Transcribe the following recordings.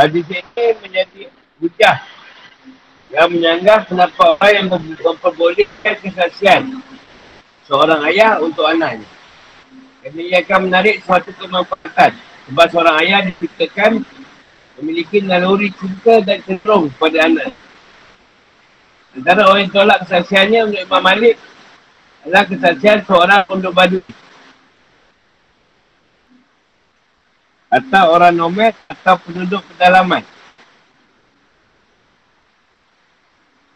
Hadis ini menjadi hujah yang menyanggah pendapat orang yang memperbolehkan kesaksian seorang ayah untuk anaknya. Kerana ia akan menarik suatu kemanfaatan. Sebab seorang ayah diciptakan memiliki naluri cinta dan cenderung kepada anak. Antara orang yang tolak kesaksiannya untuk Imam Malik adalah kesaksian seorang untuk badu. Atau orang nomad atau penduduk pedalaman.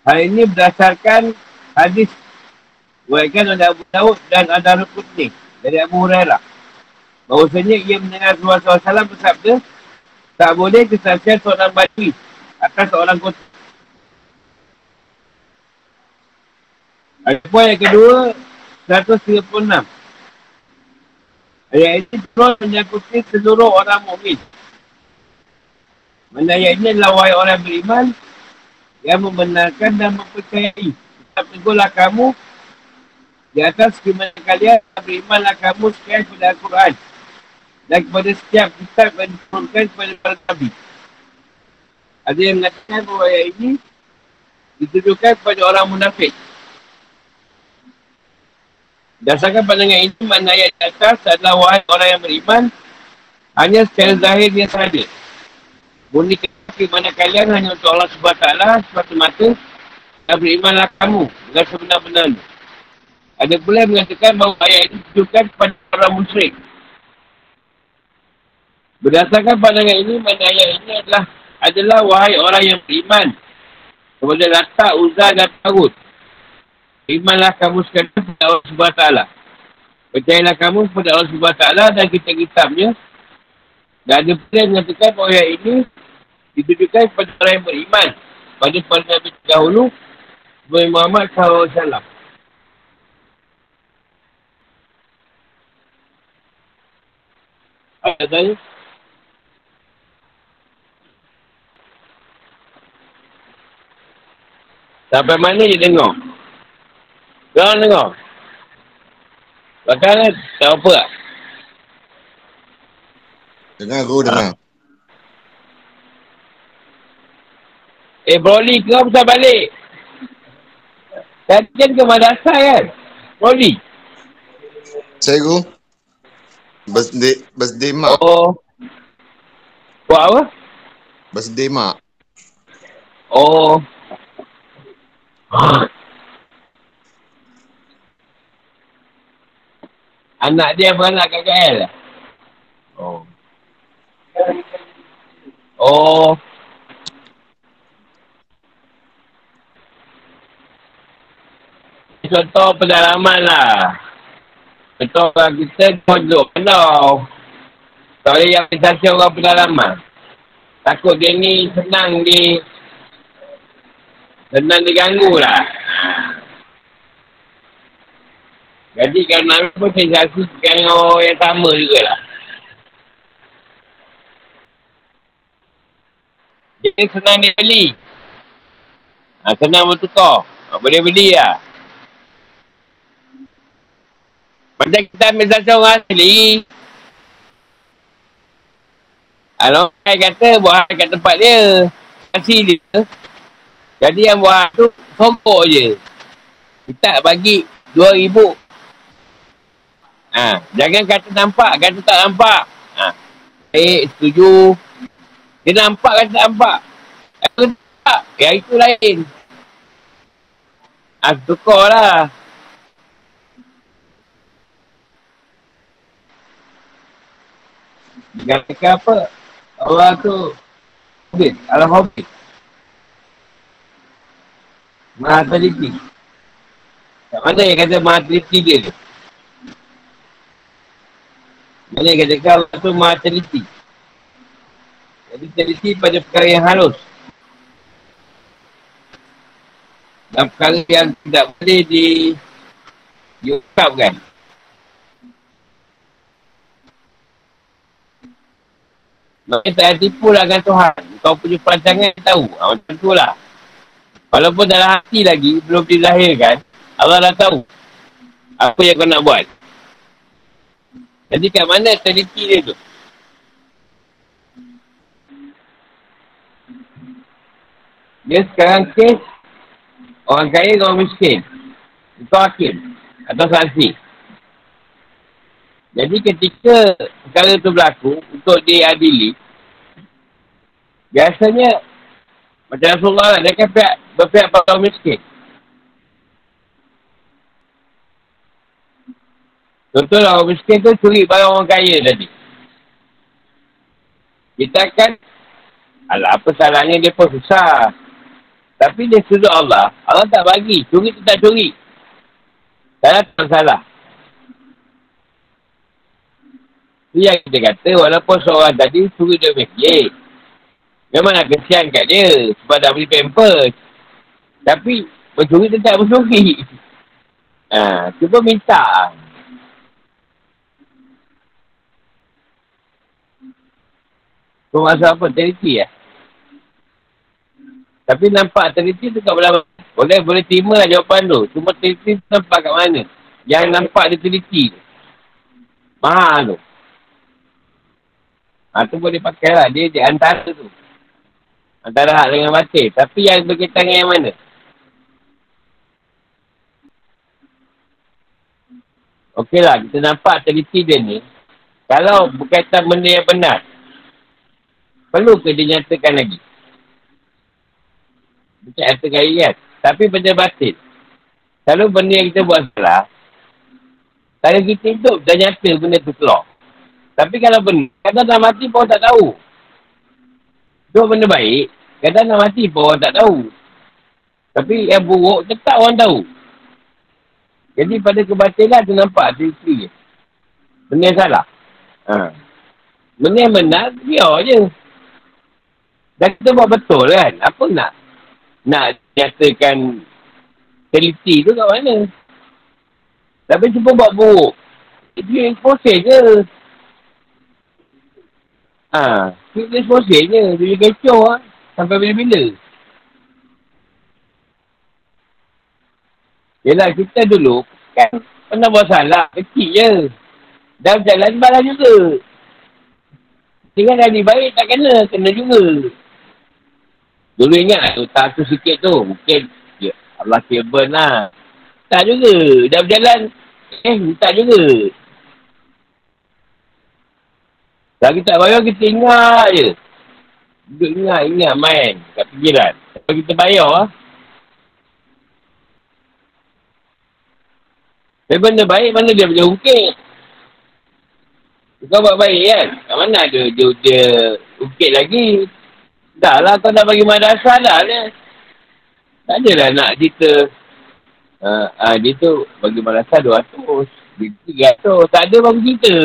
Hal ini berdasarkan hadis Buatkan oleh Abu Daud dan ada Rukutni dari Abu Hurairah. Bahawasanya ia mendengar Rasulullah SAW bersabda, tak boleh kesaksian seorang badui atas seorang kota. Ayat yang kedua, 136. Ayat ini terus menyangkuti seluruh orang mukmin. Mana ayat ini adalah wahai orang beriman yang membenarkan dan mempercayai. Tak tegurlah kamu di atas keimanan kalian berimanlah kamu sekalian kepada Al-Quran dan kepada setiap kitab yang diturunkan kepada para Nabi. Ada yang mengatakan bahawa ayat ini ditujukan kepada orang munafik. Dasarkan pandangan ini, makna ayat di atas adalah wahai orang yang beriman hanya secara zahir dia sahaja. Murni keimanan kalian hanya untuk Allah SWT semata-mata dan berimanlah kamu dengan sebenar-benarnya. Ada pula yang mengatakan bahawa ayat ini ditujukan kepada orang musyrik. Berdasarkan pandangan ini, mana ayat ini adalah adalah wahai orang yang beriman kepada Lata, Uzza dan Tarut. Berimanlah kamu sekalian kepada Allah SWT. Percayalah kamu kepada Allah SWT dan kitab-kitabnya. Dan ada pula yang mengatakan bahawa ayat ini ditujukan kepada orang yang beriman pada para Nabi dahulu Nabi Muhammad SAW. Apa tanya? Sampai mana dia dengar? Jangan dengar. Bahkan tak apa tak? Dengar aku dengar. Eh Broly kau bisa balik. Tadi kan ke madrasah kan? Broly. Cikgu. Birthday, birthday mak. Oh. Buat apa? Birthday mak. Oh. Anak dia beranak kat KL? Oh. Oh. Contoh pedalaman lah. Contoh orang kita duduk penuh. Tak boleh yang pensasi orang pedalaman. Takut dia ni senang di senang diganggu lah. Jadi kalau nak pun sensasi dengan orang yang sama jugalah. Dia senang dia beli. Ha, senang bertukar. Ha, boleh beli lah. Macam kita ambil satu orang asli. Kalau orang kata buat kat tempat dia. Kasih dia. Jadi yang buat tu sombok je. Kita bagi RM2,000. Ha, jangan kata nampak, kata tak nampak. Ha, baik, setuju. Dia nampak kata tak nampak. Kata tak, ya itu lain. Ha, tukar lah. Kata apa? Allah tu Hobbit, alam Hobbit. Maha teliti. Kat mana yang kata maha teliti dia tu? Mana yang kata Allah tu maha teliti. Jadi teliti pada perkara yang halus. Dan perkara yang tidak boleh di diungkapkan. Maknanya tak tipu lah dengan Tuhan. Kau punya perancangan tahu. Ha, macam tu lah. Walaupun dalam hati lagi, belum dilahirkan, Allah dah tahu apa yang kau nak buat. Jadi kat mana teliti dia tu? Dia sekarang kes orang kaya dengan orang miskin. Itu hakim. Atau saksi. Jadi ketika perkara itu berlaku untuk diadili, biasanya macam Rasulullah lah, dia kan pihak, berpihak pada orang miskin. Contohlah orang miskin tu curi barang orang kaya tadi. Kita akan, alah apa salahnya dia pun susah. Tapi dia sudut Allah, Allah tak bagi. Curi tu tak curi. Salah tak salah. Itu yang kita kata, walaupun seorang tadi curi dia masjid. Memanglah kesian kat dia. Sebab dah beli pampers. Tapi, mencuri tu tak mencuri. Ha, cuba minta. Kau maksud apa? Teliti lah. Tapi nampak teliti tu kat belah Boleh, boleh terima lah jawapan tu. Cuma teliti tu nampak kat mana? Yang nampak dia teliti tu. Mahal tu. Ha, tu boleh pakai lah. Dia di antara tu. Antara hak dengan batin. Tapi yang berkaitan dengan yang mana? Okey lah. Kita nampak teliti dia ni. Kalau berkaitan benda yang benar. Perlu ke dia nyatakan lagi? Nyatakan lagi kan? Tapi benda batin. Kalau benda yang kita buat salah, kalau kita hidup dah nyata benda tu keluar. Tapi kalau benda, kadang dah mati pun tak tahu. Itu benda baik, kadang dah mati pun orang tak tahu. Tapi yang buruk, tetap orang tahu. Jadi pada kebatilan tu nampak, tu Benda yang salah. Ha. Benda yang benar, biar je. Dan kita buat betul kan. Apa nak nak nyatakan teliti tu kat mana? Tapi cuba buat buruk. Dia expose je. Ha, dia expose je. Dia kecoh lah. Sampai bila-bila. Yelah, kita dulu kan pernah buat salah. Kecil je. Dah berjalan balas juga. Tinggal dah baik tak kena. Kena juga. Dulu ingat tak tu sikit tu. Mungkin ya, Allah kabel lah. Tak juga. Dah berjalan. Eh, tak juga. Lagi tak bayar, kita ingat je. Duduk ingat, ingat main kat pinggiran. Kalau kita bayar lah. Tapi benda baik, mana dia boleh ungkit? Kau buat baik kan? Kat mana ada dia, dia ungkit lagi? Dah lah kau dah bagi madrasah dah ni. Tak adalah nak cerita. Uh, uh, dia tu bagi madrasah 200. Dia 300. Tak ada bagi kita.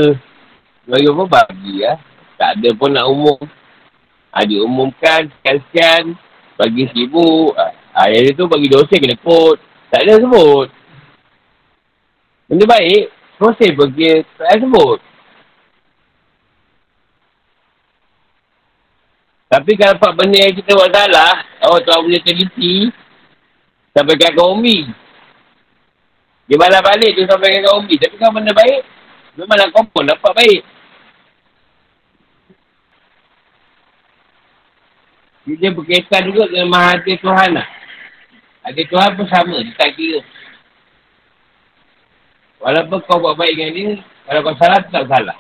Bagi apa bagi ya. Tak ada pun nak umum. Uh, diumumkan sekian-sekian. Bagi seribu. Uh, yang tu bagi dosen kena kot. Tak ada sebut. Benda baik. Proses pergi. Tak ada sebut. Tapi kalau dapat benda yang kita buat salah, awak tak boleh teliti, sampai kat kaum Umi. Dia balas balik tu sampai kat kaum Umi. Tapi kalau benda baik, memang nak kompon dapat baik. Dia berkaitan juga dengan mahathir Tuhan lah. Hadir Tuhan pun sama, dia tak kira. Walaupun kau buat baik dengan dia, kalau kau salah, tak salah.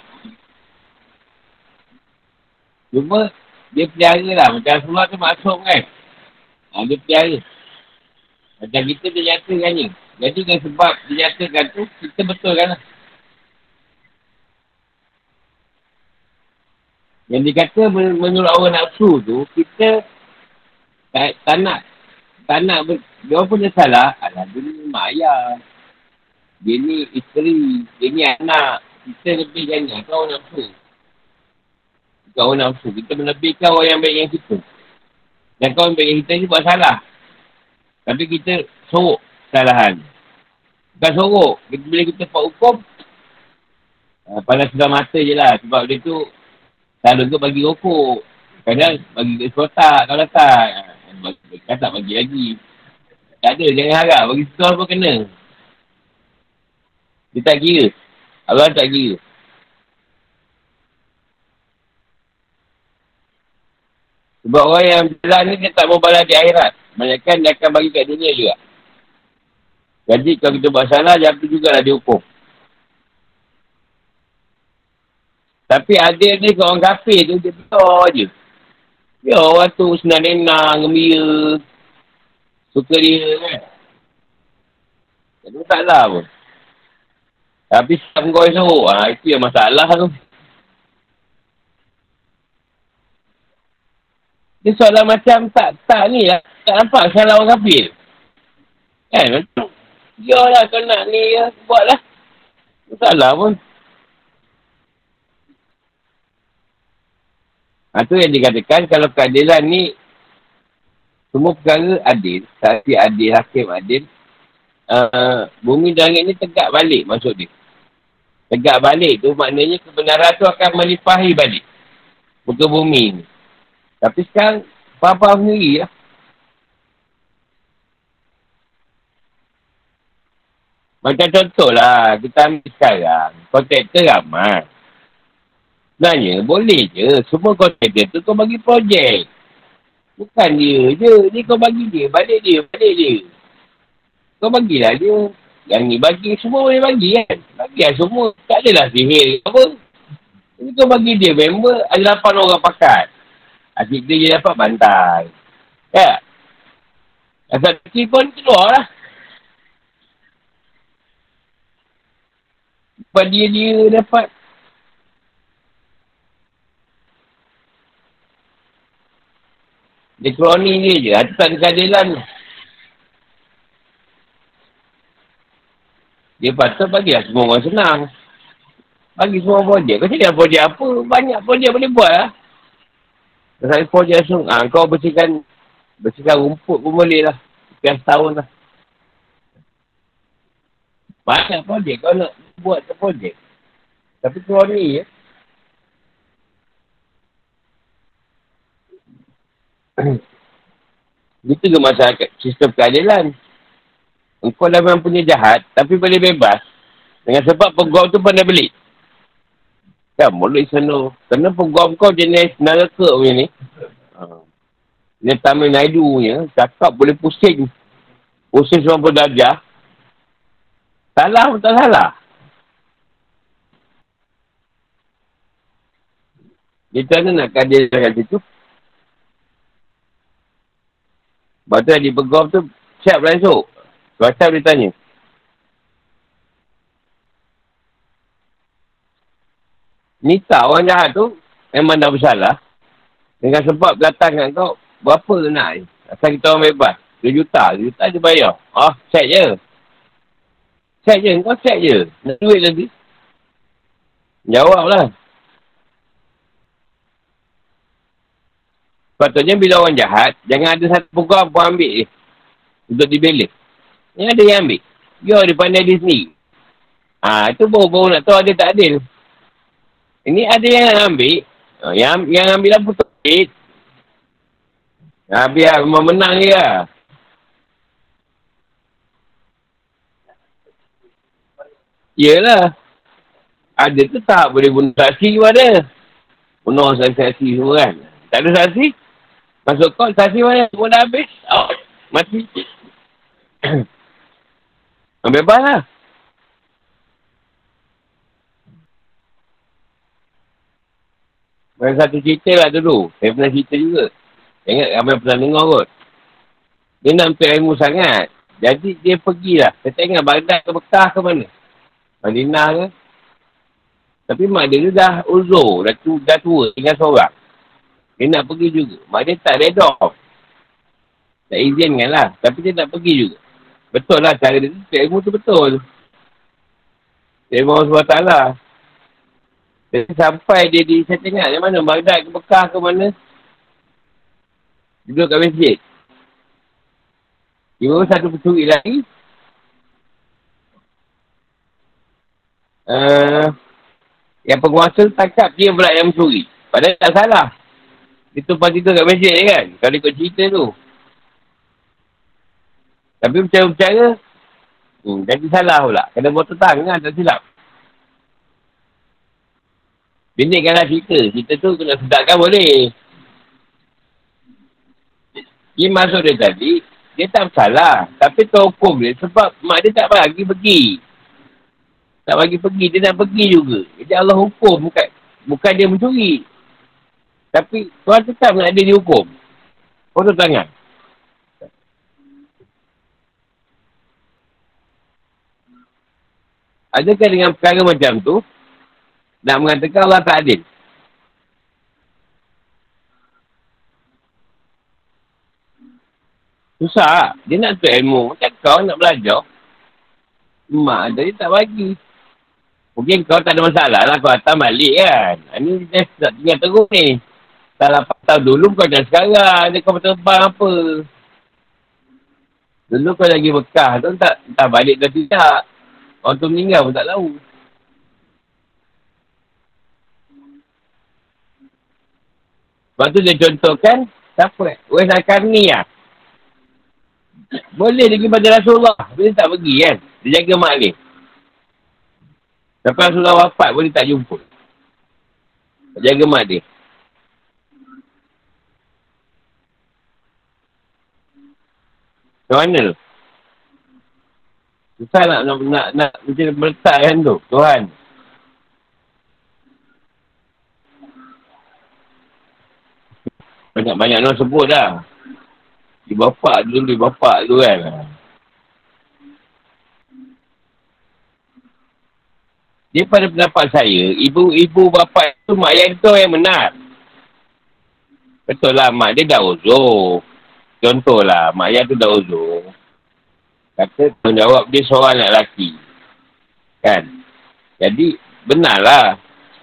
Cuma, dia pelihara lah. Macam Rasulullah tu masuk kan. Ha, dia pelihara. Macam kita dia nyatakan ni. Jadi dengan sebab dia nyatakan tu, kita betulkan lah. Yang dikata menurut orang nafsu tu, kita tak, tak nak. Tak nak, ber, dia pun dia salah. Alah, dia ni mak ayah. Dia ni isteri. Dia ni anak. Kita lebih jangan. Kau nafsu kau nafsu. Kita melebihkan orang yang baik yang kita. Dan kau yang baik yang kita ni buat salah. Tapi kita sorok kesalahan. Bukan sorok. Kita, bila kita buat hukum, uh, pada sudah mata je lah. Sebab dia tu, selalu tu bagi rokok. Kadang bagi ke kotak kalau letak. Kan tak bagi lagi. Tak ada, jangan harap. Bagi setor pun kena. Dia tak kira. Allah tak kira. Sebab orang yang jalan ni dia tak balas di akhirat. Banyak dia akan bagi kat dunia juga. Jadi kalau kita buat salah, jam tu jugalah dihukum. Tapi ada ni kalau orang kafir tu, dia betul je. Ya orang tu senang-senang, gembira. Suka dia kan. Itu taklah pun. Tapi sama kau esok, ha, itu yang masalah tu. Dia soalan macam tak, tak ni lah. Tak nampak salah orang kafir. Kan? Ya lah kau nak ni, ya, buat lah. Salah pun. Ha, tu yang dikatakan kalau keadilan ni semua perkara adil, saksi adil, hakim adil, uh, bumi dan langit ni tegak balik maksud dia. Tegak balik tu maknanya kebenaran tu akan melipahi balik muka bumi ni. Tapi sekarang faham-faham sendiri lah. Macam contoh lah, kita ambil sekarang, kontraktor ramai. Sebenarnya boleh je. Semua kontraktor tu kau bagi projek. Bukan dia je. Ni kau bagi dia. Balik dia. Balik dia. Kau bagilah dia. Yang ni bagi. Semua boleh bagi kan. Bagi lah semua. Tak adalah sihir apa. Ini kau bagi dia member. Ada 8 orang pakat. Asyik dia dapat bantai. Ya. Asal kecil pun keluar lah. Sebab dia dia dapat Dia kroni dia je. Ada keadilan. Dia patut bagilah semua orang senang. Bagi semua projek. Kau cakap projek apa? Banyak projek boleh buat lah. Kalau projek langsung, ha, kau bersihkan bersihkan rumput pun boleh lah. Sekian setahun lah. Banyak projek kau nak buat projek. Tapi kroni je. Itu ke masyarakat sistem keadilan. Engkau dah memang punya jahat, tapi boleh bebas. Dengan sebab peguam tu pandai beli. Kan, boleh sana. Kerana peguam kau jenis neraka punya ni. Ha. Dia Tamil Naidu punya, cakap boleh pusing. Pusing 90 darjah. Salah pun tak salah. Dia tak nak keadilan kat situ. Lepas tu di pegom tu, siap lah esok. WhatsApp dia tanya. Tak orang jahat tu, memang dah bersalah. Dengan sebab datang kat kau, berapa nak ni? Asal kita orang bebas. 2 juta, 2 juta je bayar. Ah, set je. Set je, kau set je. Nak duit lagi. Jawab lah. Sepatutnya bila orang jahat, jangan ada satu program pun ambil je. Untuk dibela. Ini ada yang ambil. Dia ada pandai dia sendiri. Ha, itu baru-baru nak tahu ada tak adil. Ini ada yang ambil. Ha, yang, yang ambil lah putus duit. Ha, biar memang menang je lah. Yelah. Ada tu tak boleh bunuh saksi pun ada. Bunuh saksi-saksi semua kan. Tak ada saksi. Masuk kau, saksi mana? Semua dah habis. Oh, mati. Bebas lah. Ada satu cerita lah dulu. Saya pernah cerita juga. Saya ingat ramai pernah dengar kot. Dia nak ambil ilmu sangat. Jadi dia pergilah. Saya tak ingat Baghdad ke Bekah ke mana. Madinah ke. Tapi mak dia dah uzur. Dah, tu, dah tua. Tinggal seorang. Dia nak pergi juga. Mak dia tak off. Tak izinkan lah. Tapi dia nak pergi juga. Betul lah cara dia tu. Ilmu tu betul. Ilmu Allah SWT Dia sampai dia di, saya tengok di mana? Baghdad ke Bekah ke mana? Duduk kat masjid. Dia satu pencuri lagi. Uh, yang penguasa tangkap dia pula yang mencuri. Padahal tak salah. Dia tumpah tidur kat masjid je kan. Kalau ikut cerita tu. Tapi bercara-bercara. Hmm, jadi salah pula. Kena buat tetang kan. Tak silap. Pendekkanlah cerita. Cerita tu kena sedapkan boleh. Ini masuk dia tadi, dia tak salah. Tapi tu hukum dia sebab mak dia tak bagi pergi. Tak bagi pergi, dia nak pergi juga. Jadi Allah hukum, bukan, bukan dia mencuri. Tapi Tuhan tetap nak dia dihukum. Potong tangan. Adakah dengan perkara macam tu, nak mengatakan Allah tak adil? Susah. Dia nak tu ilmu. Macam kau nak belajar. Mak dia tak bagi. Mungkin kau tak ada masalah lah. Kau datang balik kan. Ini dia tak tinggal terus ni. Salah tahun dulu kau dah sekarang. Dia kau terbang apa. Dulu kau lagi bekah tu tak, tak balik dah tidak. Orang tu meninggal pun tak tahu. Lepas tu dia contohkan. Siapa? Wes Akarni lah. Boleh dia pergi pada Rasulullah. Dia tak pergi kan. Dia jaga mak. Sampai Rasulullah wafat dia tak jumpa. Dia jaga mak dia. Macam mana tu? Susah nak nak nak, nak macam meletakkan tu. Tuhan. Banyak-banyak orang sebut dah. Di bapak dulu, di bapak tu kan. Dia pada pendapat saya, ibu-ibu bapak tu mak ayah tu yang benar. Betul lah, mak dia dah uzur. Contohlah, mak ayah tu dah uzur. Kata, menjawab dia seorang anak lelaki. Kan? Jadi, benarlah.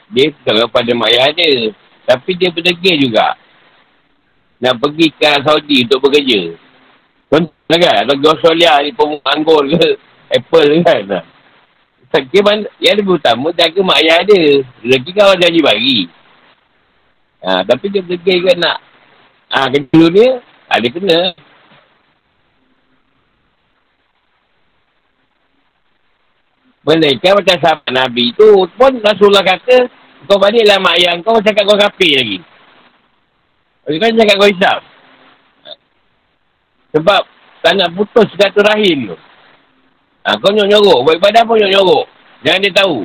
Dia tengok pada mak ayah dia. Tapi dia berdegil juga nak pergi ke Saudi untuk bekerja. Contohnya kan, atau pergi Australia ni pun anggur ke Apple kan. Sakit mana, yang lebih utama jaga mak ayah dia. Lagi kau janji bagi. Ha, tapi dia pergi kan nak ha, kerja dia, ha, dia kena. Mereka macam sahabat Nabi tu pun Rasulullah kata, kau baliklah mak ayah kau cakap kau kapi lagi. Dia kan cakap kau hisap. Sebab tak nak putus satu rahim tu. Ha, kau nyok-nyorok. Buat ibadah pun nyok-nyorok. Jangan dia tahu.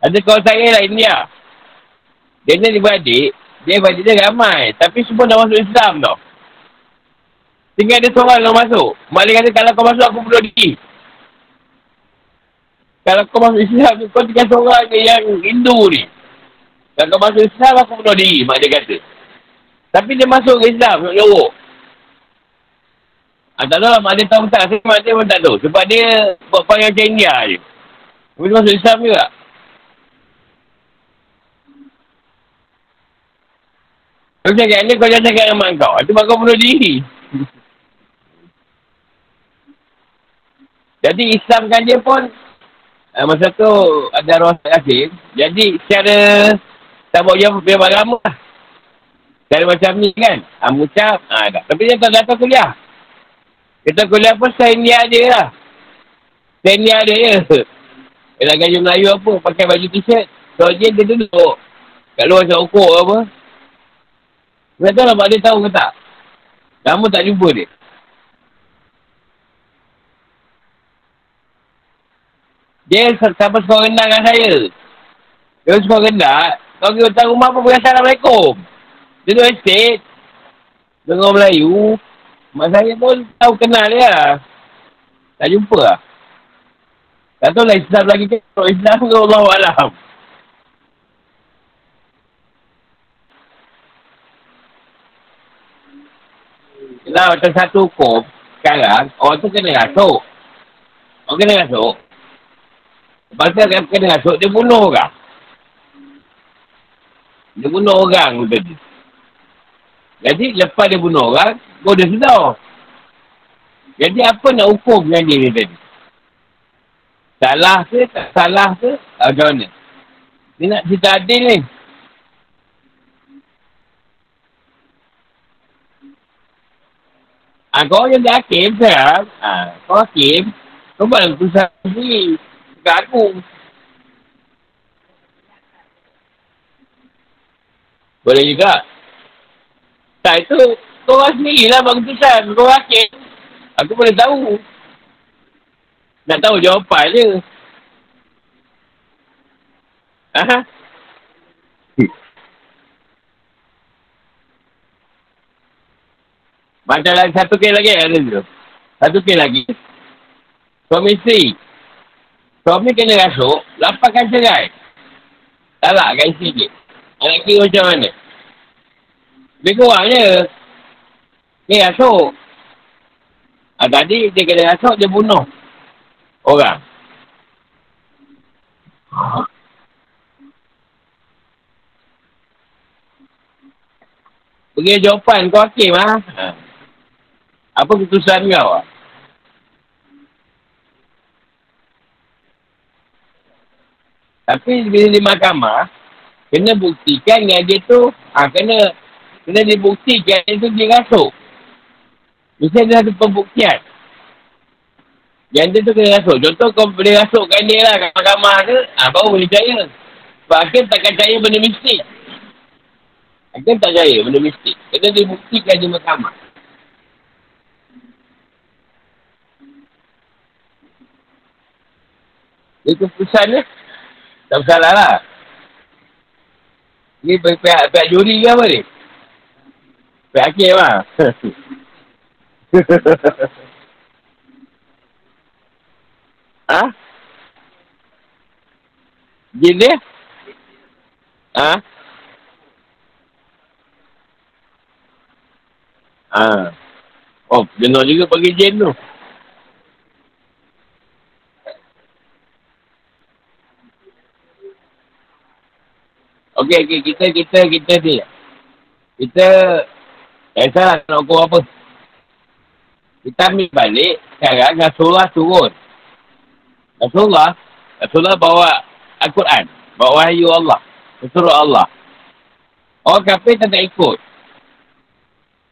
Ada kawan saya lah India. Dia ni dia beradik. Dia beradik dia ramai. Tapi semua dah masuk Islam tau. Tinggal ada seorang yang masuk. Mak dia kata kalau kau masuk aku perlu diri. Kalau kau masuk Islam kau tinggal seorang yang Hindu ni. Kalau kau masuk Islam, aku bunuh diri, mak dia kata. Tapi dia masuk ke Islam, nak nyorok. Ha, tak tahu lah, mak dia tahu tak. Saya mak dia pun tak tahu. Sebab dia buat panggilan macam India je. Tapi dia masuk Islam juga. Kau cakap ni, kau jangan cakap dengan mak kau. Itu mak kau bunuh diri. Jadi Islamkan dia pun uh, masa tu ada roh sakit. Jadi secara tak buat jawab biar agama lah. Cara macam ni kan. Ha, mengucap. Ha, tak. Tapi dia tak datang kuliah. Dia tak kuliah pun saya dia lah. Saya dia je. Dia nak gaji Melayu apa. Pakai baju t-shirt. So dia, dia duduk. Kat luar macam ukur apa. Tak tahu lah mak dia tahu ke tak. Kamu tak jumpa dia. Dia sama sekolah rendah dengan saya. Dia sekolah rendah. Kalau kita datang rumah pun berkata Assalamualaikum. Dia tu estate. Dengar Melayu. Mak saya pun tahu kenal dia. Tak jumpa lah. Tak tahu lah Islam lagi ke. Kalau Islam ke Allah Alam. Yelah macam satu hukum. Sekarang orang tu kena rasuk. Orang kena rasuk. Lepas tu kena rasuk dia bunuh orang. Dia bunuh orang tadi. Jadi lepas dia bunuh orang, kau dah sudah. Jadi apa nak hukum dengan dia ni tadi? Salah ke, tak salah ke? Ah, macam mana? Dia nak cerita adil ni. Ah, kau yang dah hakim sekarang. Ah, kau hakim. Kau buat keputusan sendiri. Dekat aku. Boleh juga. Tak, itu kau orang sendirilah bang keputusan. Kau rakit. Aku boleh tahu. Nak tahu jawapan je. Ha? Macam lagi satu kes lagi ada tu. Satu kes lagi. Suami isteri. Suami kena rasuk, lapangkan cerai. Talakkan isteri dia. Anak kira macam mana? Lebih kurang je. Dia rasuk. Ah, tadi dia kena rasuk, dia bunuh. Orang. Bagi jawapan kau hakim ha? ha. Apa keputusan kau? Tapi bila di mahkamah, kena buktikan yang dia tu, ha, kena kena dibuktikan yang tu dia rasuk. Mesti ada satu pembuktian. Yang dia tu kena rasuk. Contoh kau boleh rasukkan dia lah kat mahkamah tu, ha, baru boleh percaya. Sebab hakim takkan percaya benda mistik. Hakim tak percaya benda mistik. Kena dibuktikan di mahkamah. Itu keputusan dia. Tak bersalah lah. Ni pihak, pihak juri ke apa ni? Pihak hakim lah. ha? Jin dia? Ha? Ha. Oh, jenuh juga bagi jin tu. Okey, okey. Kita, kita, kita ni. Kita, tak salah nak ukur apa. Kita ambil balik, sekarang Rasulullah turun. Rasulullah, Rasulullah bawa Al-Quran. Bawa wahyu Allah. Rasulullah Allah. Orang kafir tak nak ikut.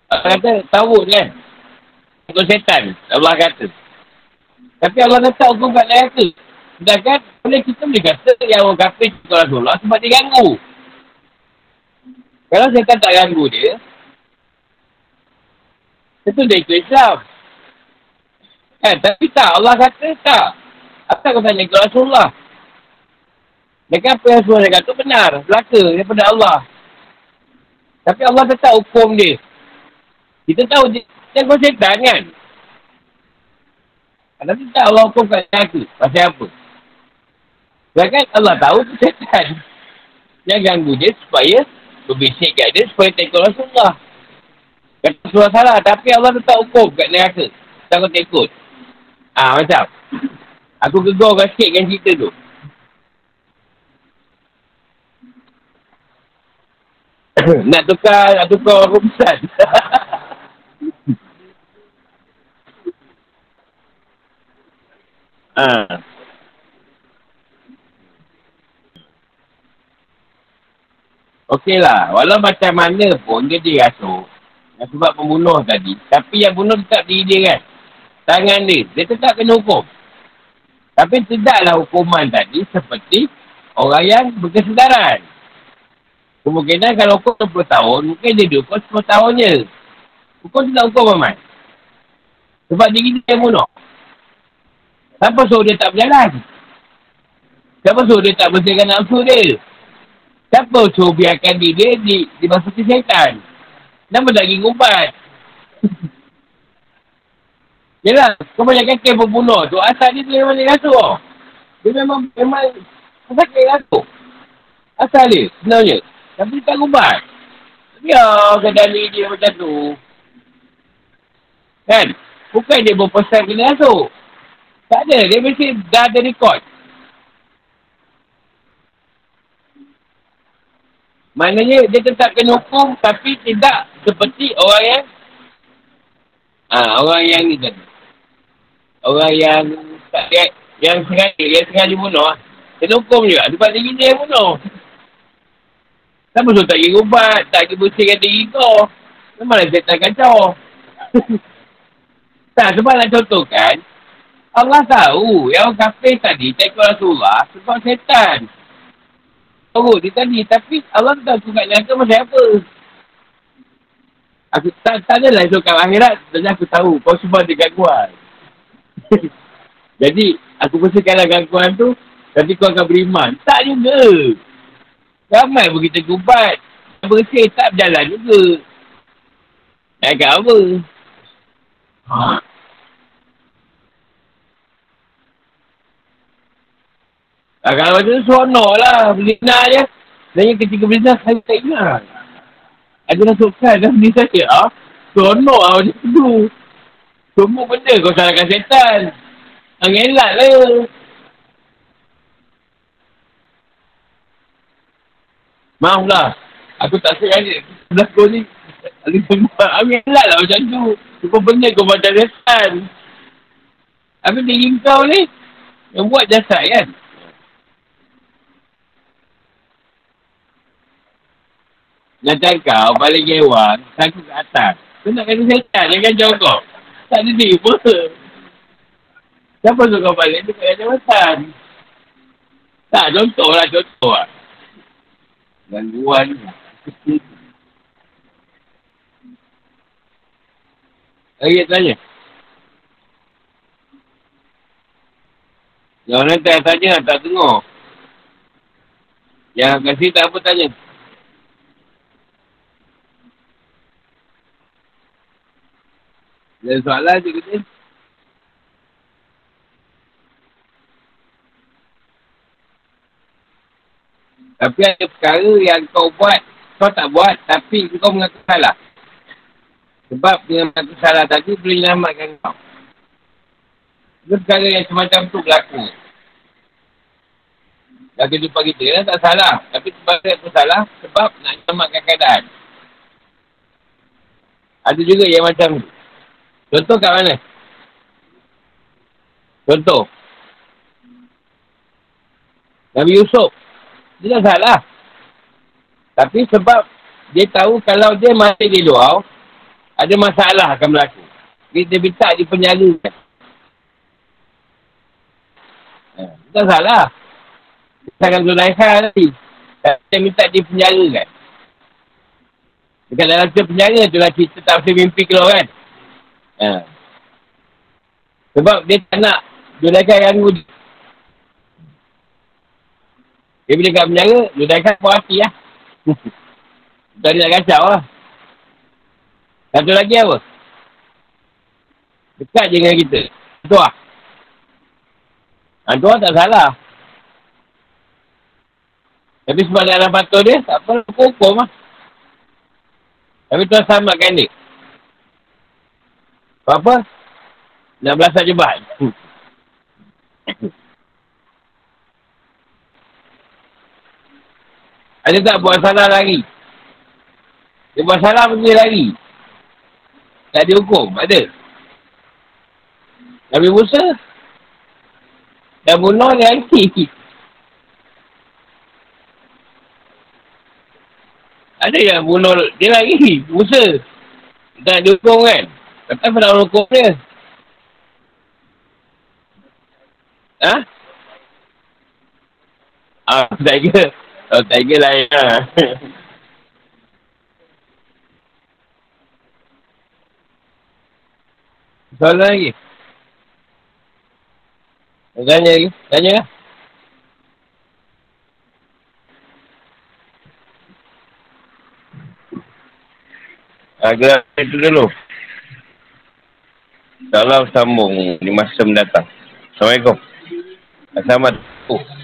Allah kata, tahu kan? Ikut setan. Allah kata. Tapi Allah kata hukum kat neraka. Sedangkan, boleh kita boleh kata yang orang kafir ikut Rasulullah sebab dia ganggu. Kalau setan tak ganggu dia, tentu dia ikut Islam. Eh, tapi tak. Allah kata tak. Apa kau tanya ke Rasulullah? Mereka apa yang Rasulullah kata benar. Belaka daripada Allah. Tapi Allah tetap hukum dia. Kita tahu dia, dia kau setan kan? Tapi tak Allah hukum kat neraka. Pasal apa? Sedangkan Allah tahu tu setan. Yang ganggu dia supaya berbisik kat dia supaya ikut Rasulullah. Kata Rasulullah salah. Tapi Allah tetap hukum kat neraka. Tak kau tak ikut. Ah ha, macam. Aku gegar sikit kan cerita tu. nak tukar, nak tukar pesan. ha. Okey lah, walau macam mana pun dia dirasuk. Sebab pembunuh tadi. Tapi yang bunuh tetap diri dia kan. Tangan dia. Dia tetap kena hukum. Tapi tidaklah hukuman tadi seperti orang yang berkesedaran. Kemungkinan kalau hukum 20 tahun, mungkin dia dihukum 10 tahun je. Hukum tidak hukum aman. Sebab diri dia yang bunuh. Siapa suruh dia tak berjalan? Siapa suruh dia tak bersihkan nafsu dia? Siapa suruh biarkan diri dia di, dimasuki syaitan? Nama daging ubat. Yelah, banyak kata pembunuh tu. Asal dia tu memang dia rasuk. Dia memang, memang sakit rasuk. Asal dia, sebenarnya. Tapi dia tak ubat. Ya, keadaan diri dia macam tu. Kan? Bukan dia berpesan kena rasuk. Tak ada. Dia mesti dah ada rekod. Maknanya dia tetap kena hukum tapi tidak seperti orang yang ha, orang yang ni tadi. Orang yang tak dia, yang sengaja yang sengaja bunuh ah. Kena hukum juga sebab dia yang bunuh. Siapa suruh tak kira ubat, tak kira bersihkan diri kau. Memanglah saya tak kacau. tak, sebab nak contohkan, Allah tahu yang kafir tadi tak ikut Rasulullah sebab setan. Tahu dia tadi. Tapi Allah tahu aku kat neraka apa. Aku tak, tak adalah esok kat akhirat. Dan aku tahu. Kau semua ada gangguan. Jadi, aku bersihkanlah gangguan tu. Nanti kau akan beriman. Tak juga. Ramai pun kita kubat. Bersih tak berjalan juga. Nak kat apa? Ah, kalau macam tu seronok lah. Berzina je. Dan ketika berzina, saya tak ingat. Ada orang suka dalam diri saya. Ah, seronok lah macam tu. Semua benda kau salahkan setan. Angelat lah. Maaf lah. Aku tak sayang ni. Kau ni. Angelat lah macam tu. Semua benda kau macam setan. Habis diri kau ni. Yang buat jasad kan. Macam kau balik gewang, takut ke atas. Kau nak kena setan, jangan jauh kau. Tak ada dia pun. Siapa suruh kau balik dekat kacamatan? Tak, contoh lah, contoh lah. Gangguan. Lagi tanya. Yang orang tak tanya, tak tengok. Yang kasih tak apa tanya. Ada soalan je kata. Tapi ada perkara yang kau buat, kau tak buat, tapi kau mengaku salah. Sebab dengan mengaku salah tadi, boleh menyelamatkan kau. Itu perkara yang semacam tu berlaku. Dan kehidupan kita kan tak salah. Tapi sebab aku salah, sebab nak menyelamatkan keadaan. Ada juga yang macam Contoh kat mana? Contoh. Nabi Yusuf. Dia tak salah. Tapi sebab dia tahu kalau dia mati di luar, ada masalah akan berlaku. Dia, minta dipenjarakan. Ha, dia tak salah. Dia akan Zulaikha tadi. Dia minta dipenjarakan. Dekat dalam cerita penjara tu lah cerita tak mimpi keluar kan. Ha. Sebab dia tak nak Zulaikha ganggu dia. Dia bila kat penjara, Zulaikha puas hati lah. tak nak kacau lah. Satu lagi apa? Dekat je dengan kita. Itu lah. Itu lah tak salah. Tapi sebab dalam patut dia, tak apa, hukum lah. Tapi tuan selamatkan dia. Apa? 16 saja bahan. Ada tak buat salah lagi? Dia buat salah pun dia lagi. Tak ada hukum. Ada. Nabi Musa. Dah bunuh dia lagi. Ada yang bunuh dia lagi. Musa. Tak ada hukum kan? Kata pernah hukum dia. Ha? Ah, tiger. Oh, tiger lain lah. Soalan lagi? Tanya lagi? Tanya lah. Ah, gerak itu dulu. InsyaAllah sambung di masa mendatang. Assalamualaikum. Assalamualaikum.